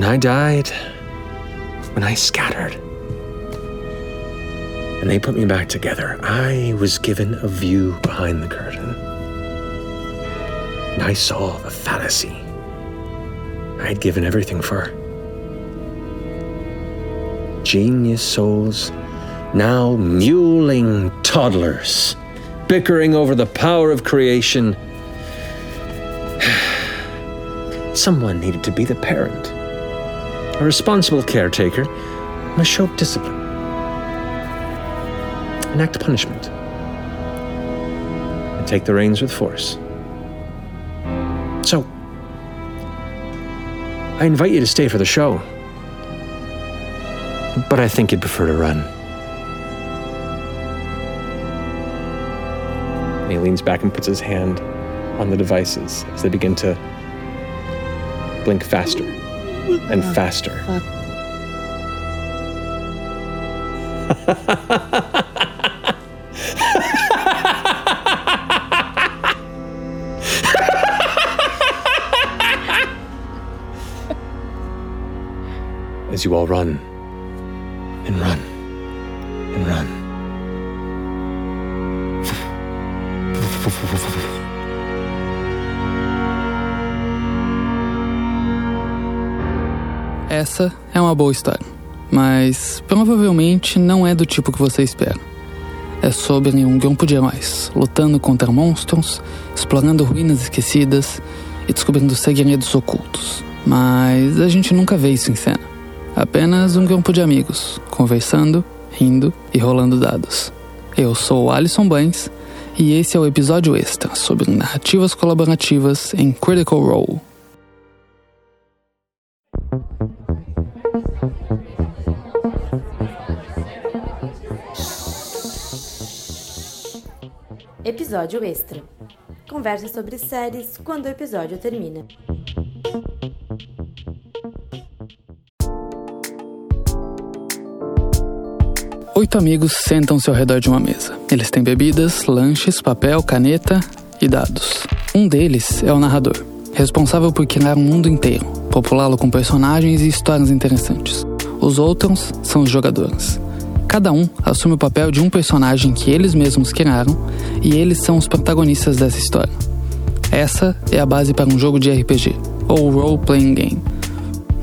When I died, when I scattered, and they put me back together, I was given a view behind the curtain. And I saw the fallacy I had given everything for. Genius souls, now mewling toddlers, bickering over the power of creation. Someone needed to be the parent. A responsible caretaker must show discipline, enact punishment, and take the reins with force. So, I invite you to stay for the show. But I think you'd prefer to run. And he leans back and puts his hand on the devices as they begin to blink faster and faster. as you all run Essa é uma boa história, mas provavelmente não é do tipo que você espera. É sobre um grupo de heróis lutando contra monstros, explorando ruínas esquecidas e descobrindo segredos ocultos. Mas a gente nunca vê isso em cena. Apenas um grupo de amigos, conversando, rindo e rolando dados. Eu sou o Alisson Bains e esse é o episódio extra sobre narrativas colaborativas em Critical Role. Episódio extra. Conversa sobre séries quando o episódio termina. Oito amigos sentam-se ao redor de uma mesa. Eles têm bebidas, lanches, papel, caneta e dados. Um deles é o narrador, responsável por criar um mundo inteiro, populá-lo com personagens e histórias interessantes. Os outros são os jogadores. Cada um assume o papel de um personagem que eles mesmos criaram e eles são os protagonistas dessa história. Essa é a base para um jogo de RPG, ou Role Playing Game,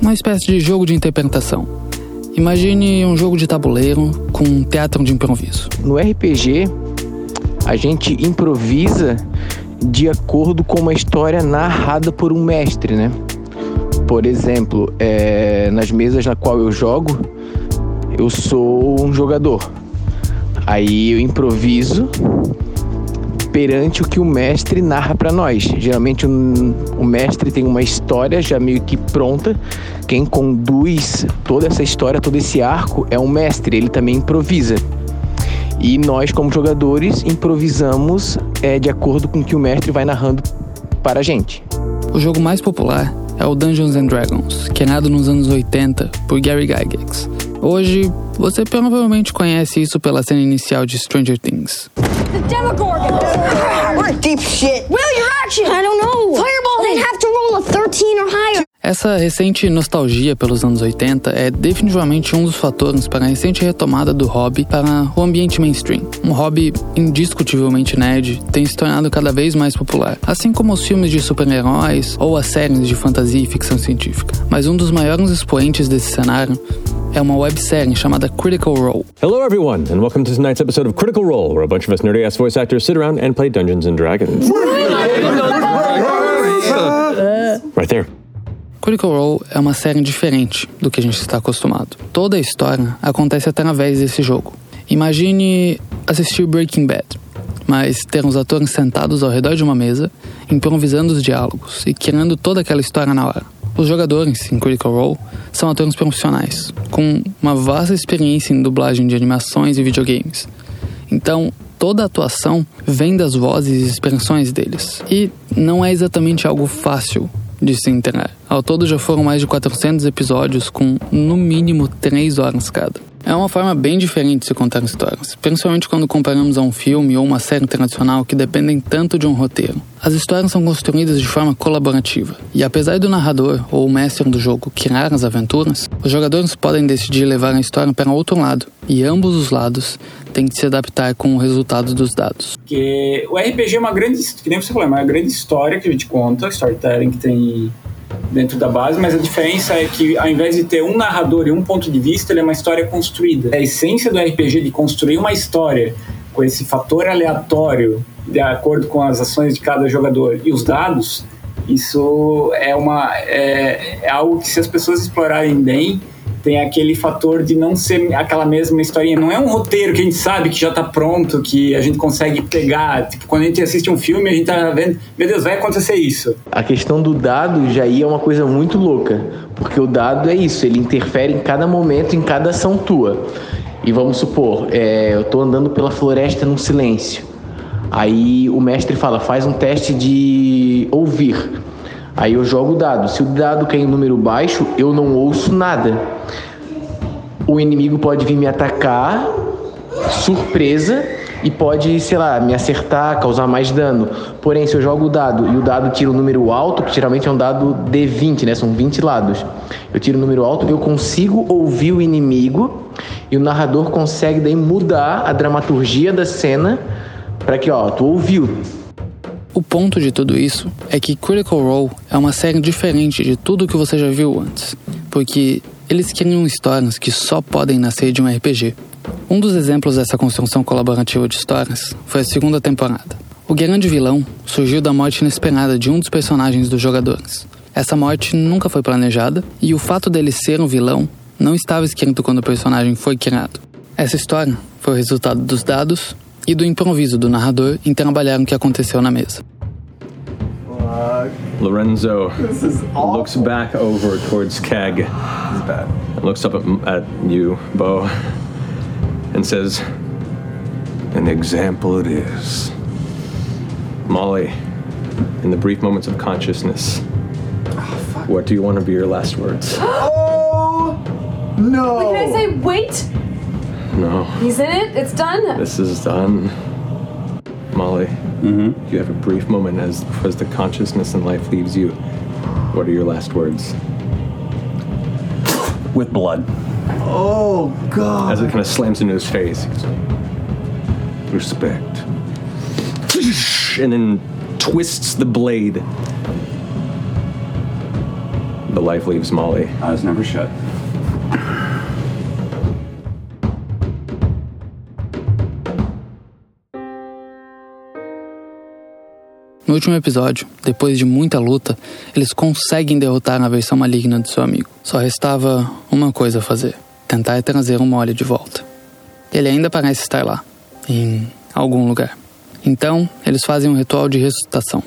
uma espécie de jogo de interpretação. Imagine um jogo de tabuleiro com um teatro de improviso. No RPG, a gente improvisa de acordo com uma história narrada por um mestre, né? Por exemplo, é, nas mesas na qual eu jogo, eu sou um jogador. Aí eu improviso perante o que o mestre narra para nós. Geralmente um, o mestre tem uma história já meio que pronta. Quem conduz toda essa história, todo esse arco é o mestre. Ele também improvisa. E nós, como jogadores, improvisamos é, de acordo com o que o mestre vai narrando para a gente. O jogo mais popular é o Dungeons and Dragons, criado nos anos 80 por Gary Gygax. Hoje, você provavelmente conhece isso pela cena inicial de Stranger Things. The Demogorgon! We're deep shit. Will, your action! I don't know. Fireball! They'd have to roll a 13 or higher. Essa recente nostalgia pelos anos 80 é definitivamente um dos fatores para a recente retomada do hobby para o ambiente mainstream. Um hobby indiscutivelmente nerd tem se tornado cada vez mais popular, assim como os filmes de super-heróis ou as séries de fantasia e ficção científica. Mas um dos maiores expoentes desse cenário é uma websérie chamada Critical Role. Hello, everyone, and welcome to tonight's episode of Critical Role, where a bunch of us nerdy ass voice actors sit around and play Dungeons and Dragons. Right there. Critical Role é uma série diferente do que a gente está acostumado. Toda a história acontece através desse jogo. Imagine assistir Breaking Bad, mas ter os atores sentados ao redor de uma mesa, improvisando os diálogos e criando toda aquela história na hora. Os jogadores em Critical Role são atores profissionais, com uma vasta experiência em dublagem de animações e videogames. Então, toda a atuação vem das vozes e expressões deles. E não é exatamente algo fácil de se entender. Ao todo já foram mais de 400 episódios com no mínimo 3 horas cada. É uma forma bem diferente de se contar histórias, principalmente quando comparamos a um filme ou uma série tradicional que dependem tanto de um roteiro. As histórias são construídas de forma colaborativa, e apesar do narrador ou o mestre do jogo criar as aventuras, os jogadores podem decidir levar a história para outro lado, e ambos os lados têm que se adaptar com o resultado dos dados. Porque o RPG é uma grande, que nem você falou, é uma grande história que a gente conta, storytelling que tem dentro da base, mas a diferença é que ao invés de ter um narrador e um ponto de vista, ele é uma história construída. A essência do RPG de construir uma história com esse fator aleatório, de acordo com as ações de cada jogador e os dados, isso é uma é, é algo que se as pessoas explorarem bem tem aquele fator de não ser aquela mesma historinha. Não é um roteiro que a gente sabe que já tá pronto, que a gente consegue pegar. Tipo, quando a gente assiste um filme, a gente tá vendo, meu Deus, vai acontecer isso. A questão do dado já é uma coisa muito louca, porque o dado é isso, ele interfere em cada momento, em cada ação tua. E vamos supor, é, eu tô andando pela floresta num silêncio. Aí o mestre fala, faz um teste de ouvir. Aí eu jogo o dado. Se o dado cair em número baixo, eu não ouço nada. O inimigo pode vir me atacar, surpresa, e pode, sei lá, me acertar, causar mais dano. Porém, se eu jogo o dado e o dado tira um número alto, que geralmente é um dado D20, né? São 20 lados. Eu tiro um número alto, eu consigo ouvir o inimigo e o narrador consegue daí mudar a dramaturgia da cena para que, ó, tu ouviu, o ponto de tudo isso é que Critical Role é uma série diferente de tudo que você já viu antes, porque eles criam histórias que só podem nascer de um RPG. Um dos exemplos dessa construção colaborativa de histórias foi a segunda temporada. O grande vilão surgiu da morte inesperada de um dos personagens dos jogadores. Essa morte nunca foi planejada e o fato dele ser um vilão não estava escrito quando o personagem foi criado. Essa história foi o resultado dos dados e do improviso do narrador em trabalhar o que aconteceu na mesa. Lorenzo looks back over towards Keg, looks up at, at you, Bo, and says, An example it is. Molly, in the brief moments of consciousness, what do you want to be your last words? Oh no! Can I say wait? No, He's in it. It's done. this is done. Molly, mm-hmm. you have a brief moment as, as the consciousness and life leaves you. What are your last words? With blood. Oh god. As it kind of slams into his face. he Respect. And then twists the blade. The life leaves Molly. Eyes never shut. No último episódio, depois de muita luta, eles conseguem derrotar a versão maligna do seu amigo. Só restava uma coisa a fazer: tentar trazer o Molly de volta. Ele ainda parece estar lá, em algum lugar. Então, eles fazem um ritual de ressuscitação.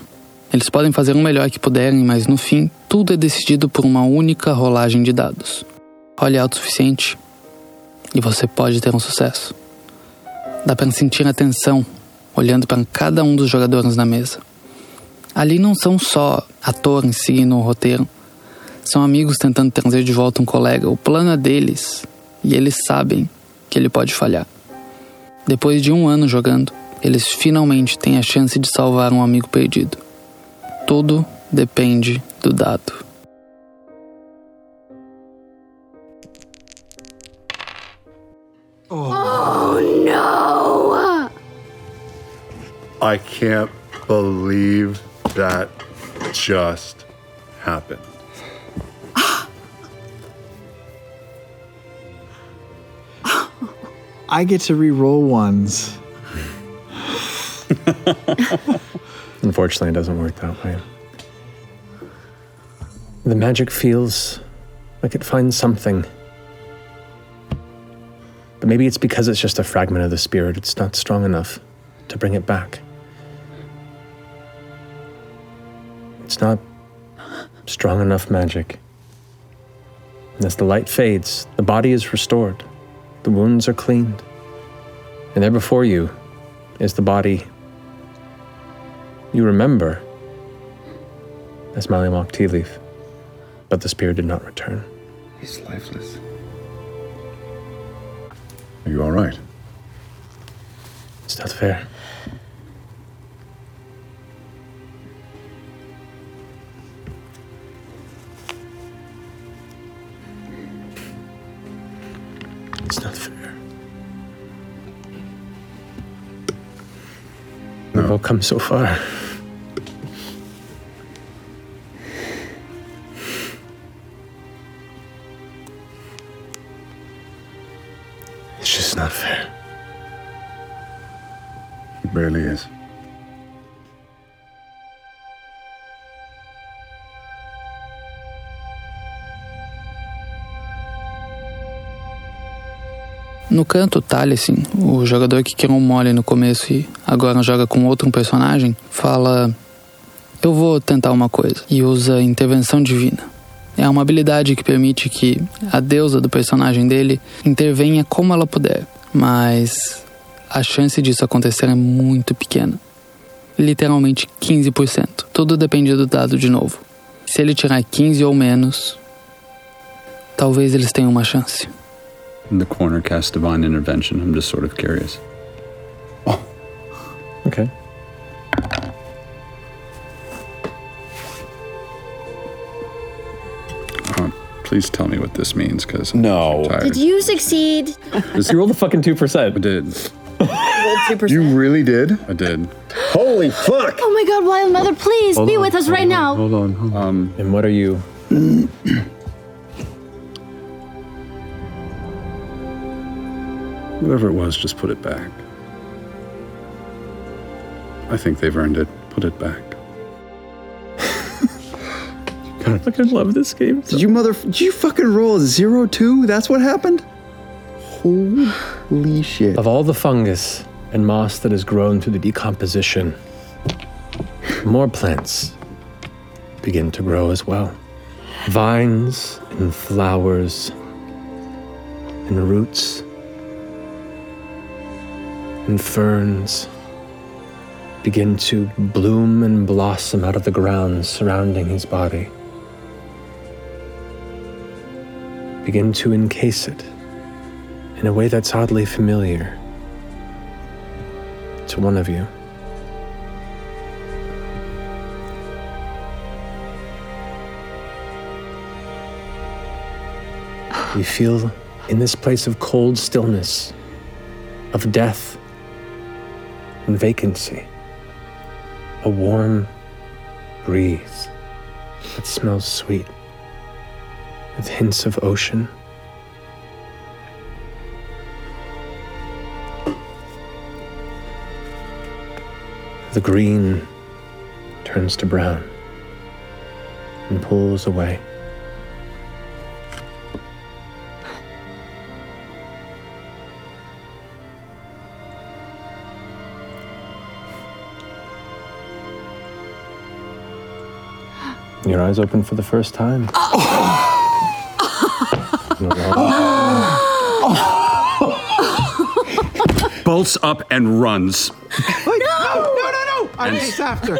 Eles podem fazer o melhor que puderem, mas no fim, tudo é decidido por uma única rolagem de dados. Role alto o suficiente e você pode ter um sucesso. Dá para sentir a tensão olhando para cada um dos jogadores na mesa. Ali não são só atores seguindo o roteiro, são amigos tentando trazer de volta um colega. O plano é deles e eles sabem que ele pode falhar. Depois de um ano jogando, eles finalmente têm a chance de salvar um amigo perdido. Tudo depende do dado. I can't believe that just happened. I get to re-roll ones. Unfortunately, it doesn't work that way. The magic feels like it finds something. But maybe it's because it's just a fragment of the spirit. It's not strong enough to bring it back. It's not strong enough magic. And as the light fades, the body is restored, the wounds are cleaned. And there before you is the body you remember as Malimok Tea Leaf, but the spirit did not return. He's lifeless. Are you all right? It's not fair. It's not fair. We've all come so far. It's just not fair. It barely is. No canto, Talisin, o jogador que queimou mole no começo e agora joga com outro personagem, fala: Eu vou tentar uma coisa. E usa intervenção divina. É uma habilidade que permite que a deusa do personagem dele intervenha como ela puder, mas a chance disso acontecer é muito pequena. Literalmente 15%. Tudo depende do dado de novo. Se ele tirar 15 ou menos, talvez eles tenham uma chance. The corner cast divine intervention. I'm just sort of curious. Oh. Okay. Uh, please tell me what this means, because No. Did you succeed? You rolled a fucking 2%. I did. You really did? I did. Holy fuck! Oh my god, Wild Mother, please be with us right now. Hold on. Hold on. Um, And what are you? whatever it was, just put it back. I think they've earned it. Put it back. I fucking love this game. Did you mother? Did you fucking roll a zero two? That's what happened. Holy shit! Of all the fungus and moss that has grown through the decomposition, more plants begin to grow as well. Vines and flowers and roots and ferns begin to bloom and blossom out of the ground surrounding his body. Begin to encase it in a way that's oddly familiar to one of you. You feel in this place of cold stillness, of death and vacancy, a warm breeze that smells sweet with hints of ocean. The green turns to brown and pulls away. Your eyes open for the first time. Bolts up and runs. no! No! No! No! I'm And- chase after.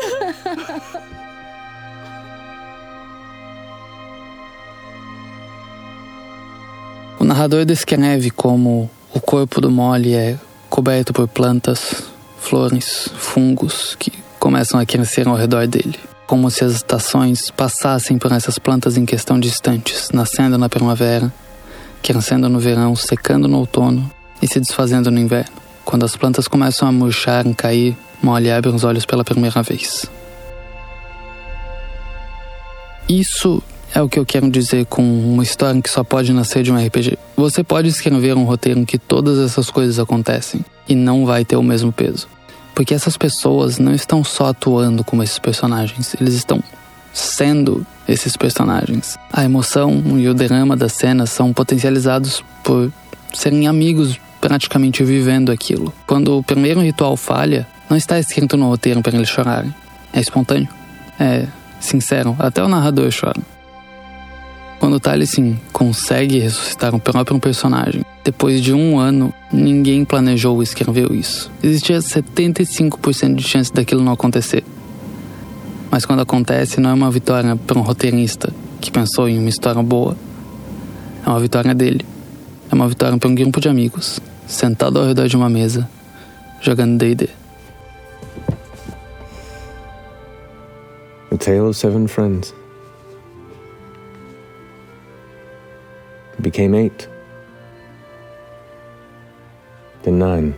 O narrador descreve como o corpo do mole é coberto por plantas, flores, fungos que começam a crescer ao redor dele. Como se as estações passassem por essas plantas em questão de instantes, nascendo na primavera, crescendo no verão, secando no outono e se desfazendo no inverno. Quando as plantas começam a murchar e cair, Molly abre os olhos pela primeira vez. Isso é o que eu quero dizer com uma história que só pode nascer de um RPG. Você pode escrever um roteiro em que todas essas coisas acontecem e não vai ter o mesmo peso. Porque essas pessoas não estão só atuando como esses personagens, eles estão sendo esses personagens. A emoção e o drama das cenas são potencializados por serem amigos praticamente vivendo aquilo. Quando o primeiro ritual falha, não está escrito no roteiro para eles chorarem. É espontâneo. É sincero. Até o narrador chora. Quando Talisin consegue ressuscitar o próprio personagem, depois de um ano, ninguém planejou ou escreveu isso. Existia 75% de chance daquilo não acontecer. Mas quando acontece, não é uma vitória para um roteirista que pensou em uma história boa. É uma vitória dele. É uma vitória para um grupo de amigos, sentado ao redor de uma mesa, jogando D&D. A tale of seven friends. Became eight. Then nine.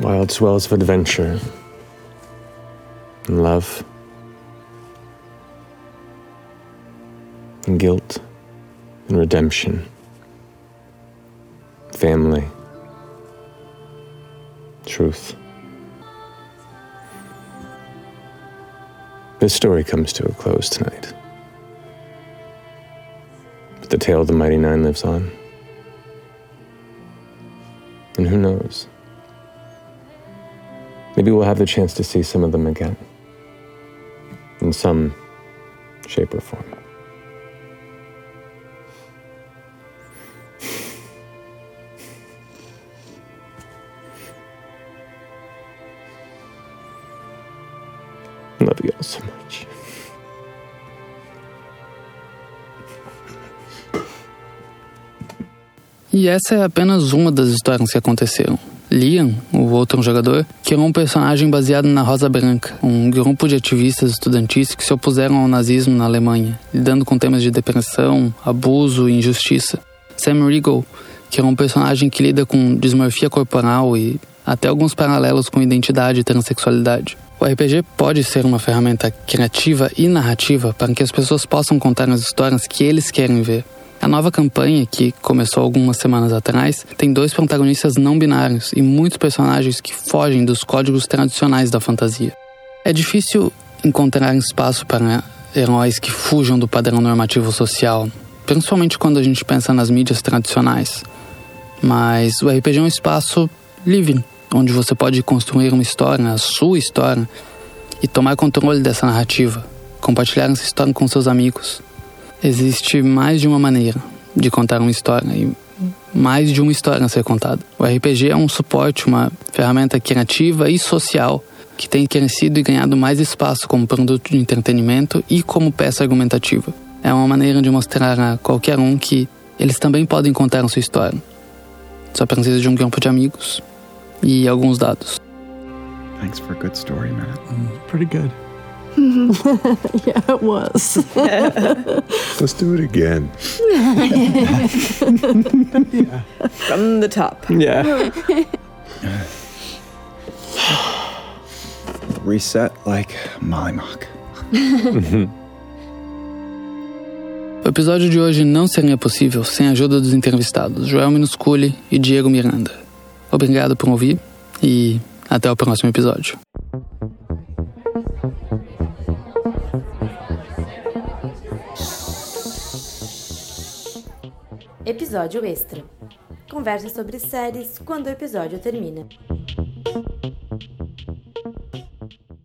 Wild swells of adventure and love and guilt and redemption, family, truth. This story comes to a close tonight. But the tale of the Mighty Nine lives on. And who knows? Maybe we'll have the chance to see some of them again. In some shape or form. E essa é apenas uma das histórias que aconteceram. Liam, o outro jogador, criou um personagem baseado na Rosa Branca, um grupo de ativistas estudantis que se opuseram ao nazismo na Alemanha, lidando com temas de depressão, abuso e injustiça. Sam Riegel criou um personagem que lida com dismorfia corporal e até alguns paralelos com identidade e transexualidade. O RPG pode ser uma ferramenta criativa e narrativa para que as pessoas possam contar as histórias que eles querem ver. A nova campanha, que começou algumas semanas atrás, tem dois protagonistas não binários e muitos personagens que fogem dos códigos tradicionais da fantasia. É difícil encontrar espaço para heróis que fujam do padrão normativo social, principalmente quando a gente pensa nas mídias tradicionais. Mas o RPG é um espaço livre, onde você pode construir uma história, a sua história, e tomar controle dessa narrativa, compartilhar essa história com seus amigos. Existe mais de uma maneira de contar uma história e mais de uma história a ser contada. O RPG é um suporte, uma ferramenta criativa e social que tem crescido e ganhado mais espaço como produto de entretenimento e como peça argumentativa. É uma maneira de mostrar a qualquer um que eles também podem contar a sua história. Só precisa de um grupo de amigos e alguns dados. Thanks for a good story, Matt. Pretty good. yeah, it was. Let's do it again. yeah. From the top. Yeah. Reset like Molly Mock. O episódio de hoje não seria possível sem a ajuda dos entrevistados Joel Minusculi e Diego Miranda. Obrigado por ouvir e até o próximo episódio. Episódio extra. Conversa sobre séries quando o episódio termina.